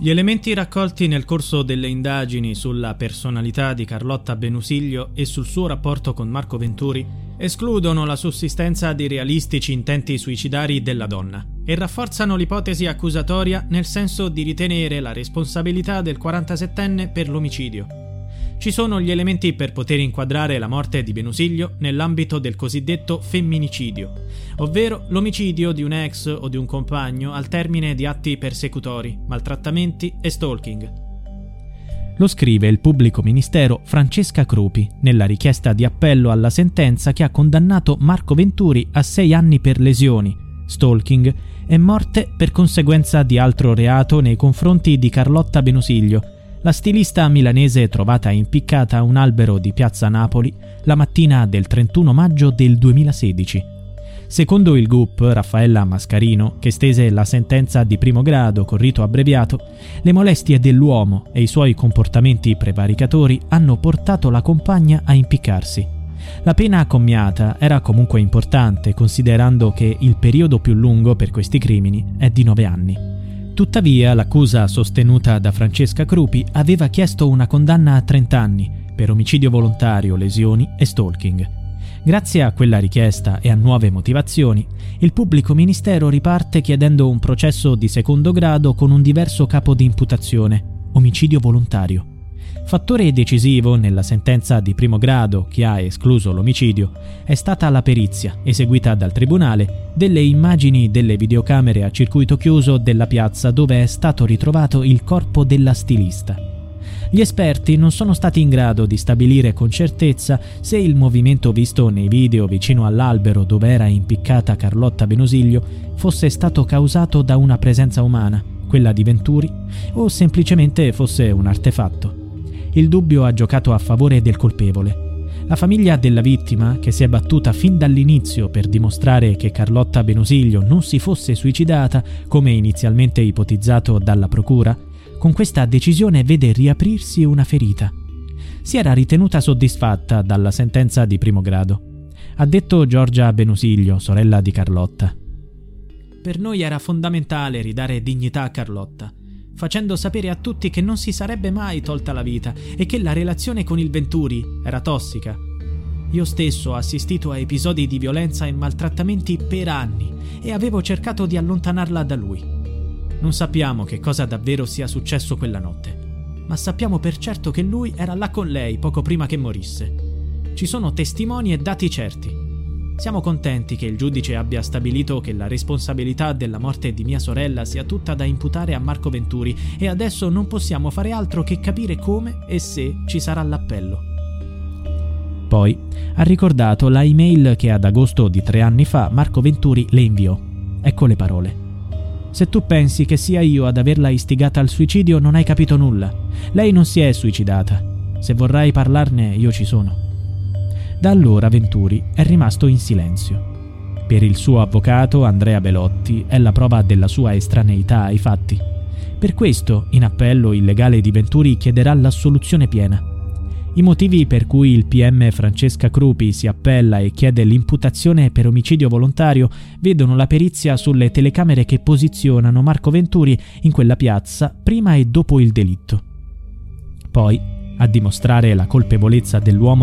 Gli elementi raccolti nel corso delle indagini sulla personalità di Carlotta Benusiglio e sul suo rapporto con Marco Venturi escludono la sussistenza di realistici intenti suicidari della donna e rafforzano l'ipotesi accusatoria nel senso di ritenere la responsabilità del 47enne per l'omicidio. Ci sono gli elementi per poter inquadrare la morte di Benusiglio nell'ambito del cosiddetto femminicidio, ovvero l'omicidio di un ex o di un compagno al termine di atti persecutori, maltrattamenti e stalking. Lo scrive il pubblico ministero Francesca Crupi nella richiesta di appello alla sentenza che ha condannato Marco Venturi a sei anni per lesioni, stalking e morte per conseguenza di altro reato nei confronti di Carlotta Benusiglio, la stilista milanese trovata impiccata a un albero di piazza Napoli la mattina del 31 maggio del 2016. Secondo il GUP Raffaella Mascarino, che stese la sentenza di primo grado con rito abbreviato, le molestie dell'uomo e i suoi comportamenti prevaricatori hanno portato la compagna a impiccarsi. La pena commiata era comunque importante considerando che il periodo più lungo per questi crimini è di nove anni. Tuttavia, l'accusa sostenuta da Francesca Crupi aveva chiesto una condanna a 30 anni per omicidio volontario, lesioni e stalking. Grazie a quella richiesta e a nuove motivazioni, il pubblico ministero riparte chiedendo un processo di secondo grado con un diverso capo di imputazione, omicidio volontario. Fattore decisivo nella sentenza di primo grado che ha escluso l'omicidio è stata la perizia, eseguita dal Tribunale, delle immagini delle videocamere a circuito chiuso della piazza dove è stato ritrovato il corpo della stilista. Gli esperti non sono stati in grado di stabilire con certezza se il movimento visto nei video vicino all'albero dove era impiccata Carlotta Benosiglio fosse stato causato da una presenza umana, quella di Venturi, o semplicemente fosse un artefatto il dubbio ha giocato a favore del colpevole. La famiglia della vittima, che si è battuta fin dall'inizio per dimostrare che Carlotta Benosiglio non si fosse suicidata, come inizialmente ipotizzato dalla procura, con questa decisione vede riaprirsi una ferita. Si era ritenuta soddisfatta dalla sentenza di primo grado. Ha detto Giorgia Benosiglio, sorella di Carlotta. Per noi era fondamentale ridare dignità a Carlotta facendo sapere a tutti che non si sarebbe mai tolta la vita e che la relazione con il Venturi era tossica. Io stesso ho assistito a episodi di violenza e maltrattamenti per anni e avevo cercato di allontanarla da lui. Non sappiamo che cosa davvero sia successo quella notte, ma sappiamo per certo che lui era là con lei poco prima che morisse. Ci sono testimoni e dati certi. Siamo contenti che il giudice abbia stabilito che la responsabilità della morte di mia sorella sia tutta da imputare a Marco Venturi e adesso non possiamo fare altro che capire come e se ci sarà l'appello. Poi ha ricordato la email che ad agosto di tre anni fa Marco Venturi le inviò. Ecco le parole. Se tu pensi che sia io ad averla istigata al suicidio non hai capito nulla. Lei non si è suicidata. Se vorrai parlarne io ci sono. Da allora Venturi è rimasto in silenzio. Per il suo avvocato Andrea Belotti è la prova della sua estraneità ai fatti. Per questo, in appello, il legale di Venturi chiederà l'assoluzione piena. I motivi per cui il PM Francesca Crupi si appella e chiede l'imputazione per omicidio volontario vedono la perizia sulle telecamere che posizionano Marco Venturi in quella piazza prima e dopo il delitto. Poi, a dimostrare la colpevolezza dell'uomo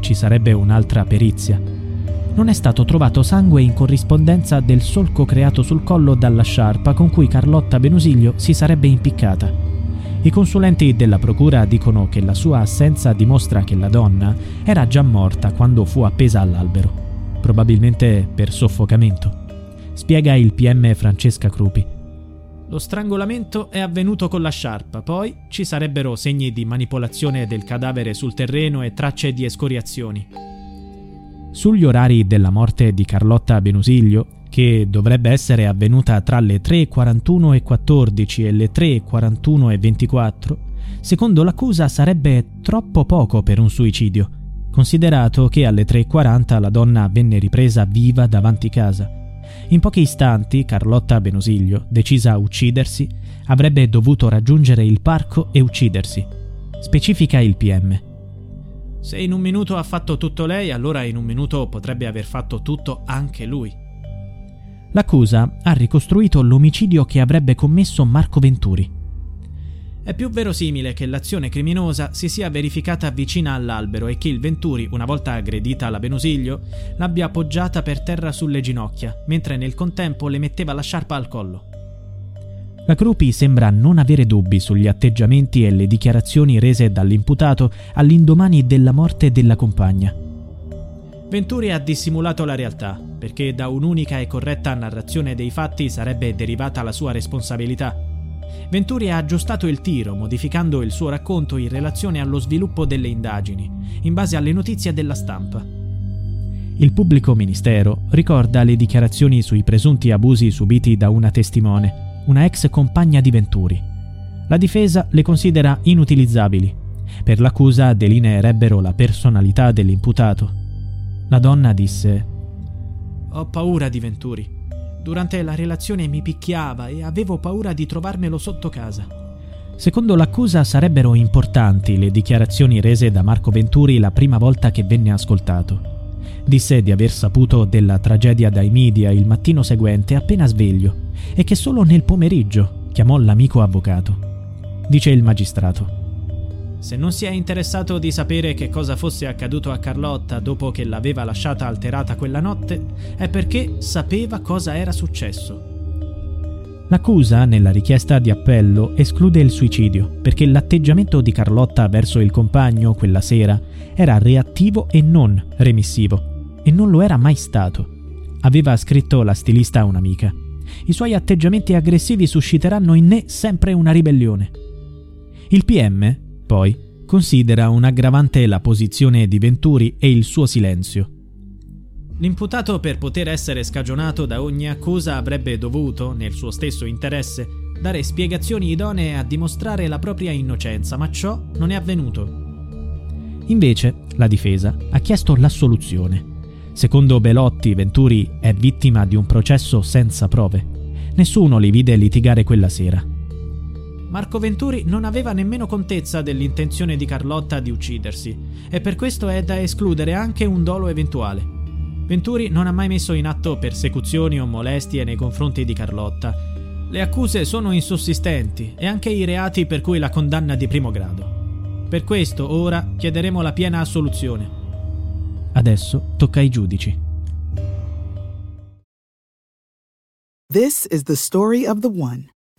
Ci sarebbe un'altra perizia. Non è stato trovato sangue in corrispondenza del solco creato sul collo dalla sciarpa con cui Carlotta Benusiglio si sarebbe impiccata. I consulenti della procura dicono che la sua assenza dimostra che la donna era già morta quando fu appesa all'albero, probabilmente per soffocamento. Spiega il PM Francesca Crupi. Lo strangolamento è avvenuto con la sciarpa, poi ci sarebbero segni di manipolazione del cadavere sul terreno e tracce di escoriazioni. Sugli orari della morte di Carlotta Benusiglio, che dovrebbe essere avvenuta tra le 3.41 e 14 e le 3.41 e 24, secondo l'accusa sarebbe troppo poco per un suicidio, considerato che alle 3.40 la donna venne ripresa viva davanti casa. In pochi istanti Carlotta Benosiglio, decisa a uccidersi, avrebbe dovuto raggiungere il parco e uccidersi. Specifica il PM. Se in un minuto ha fatto tutto lei, allora in un minuto potrebbe aver fatto tutto anche lui. L'accusa ha ricostruito l'omicidio che avrebbe commesso Marco Venturi. È più verosimile che l'azione criminosa si sia verificata vicina all'albero e che il Venturi, una volta aggredita la Benusiglio, l'abbia appoggiata per terra sulle ginocchia, mentre nel contempo le metteva la sciarpa al collo. La Crupi sembra non avere dubbi sugli atteggiamenti e le dichiarazioni rese dall'imputato all'indomani della morte della compagna. Venturi ha dissimulato la realtà, perché da un'unica e corretta narrazione dei fatti sarebbe derivata la sua responsabilità Venturi ha aggiustato il tiro, modificando il suo racconto in relazione allo sviluppo delle indagini, in base alle notizie della stampa. Il pubblico ministero ricorda le dichiarazioni sui presunti abusi subiti da una testimone, una ex compagna di Venturi. La difesa le considera inutilizzabili. Per l'accusa delineerebbero la personalità dell'imputato. La donna disse: Ho paura di Venturi. Durante la relazione mi picchiava e avevo paura di trovarmelo sotto casa. Secondo l'accusa sarebbero importanti le dichiarazioni rese da Marco Venturi la prima volta che venne ascoltato. Disse di aver saputo della tragedia dai media il mattino seguente appena sveglio e che solo nel pomeriggio chiamò l'amico avvocato. Dice il magistrato. Se non si è interessato di sapere che cosa fosse accaduto a Carlotta dopo che l'aveva lasciata alterata quella notte, è perché sapeva cosa era successo. L'accusa, nella richiesta di appello, esclude il suicidio, perché l'atteggiamento di Carlotta verso il compagno quella sera era reattivo e non remissivo, e non lo era mai stato. Aveva scritto la stilista a un'amica. I suoi atteggiamenti aggressivi susciteranno in me sempre una ribellione. Il PM, poi, considera un aggravante la posizione di Venturi e il suo silenzio. L'imputato per poter essere scagionato da ogni accusa avrebbe dovuto, nel suo stesso interesse, dare spiegazioni idonee a dimostrare la propria innocenza, ma ciò non è avvenuto. Invece, la difesa ha chiesto l'assoluzione. Secondo Belotti, Venturi è vittima di un processo senza prove. Nessuno li vide litigare quella sera. Marco Venturi non aveva nemmeno contezza dell'intenzione di Carlotta di uccidersi, e per questo è da escludere anche un dolo eventuale. Venturi non ha mai messo in atto persecuzioni o molestie nei confronti di Carlotta. Le accuse sono insussistenti e anche i reati per cui la condanna di primo grado. Per questo ora chiederemo la piena assoluzione. Adesso tocca ai giudici. This is the story of the one.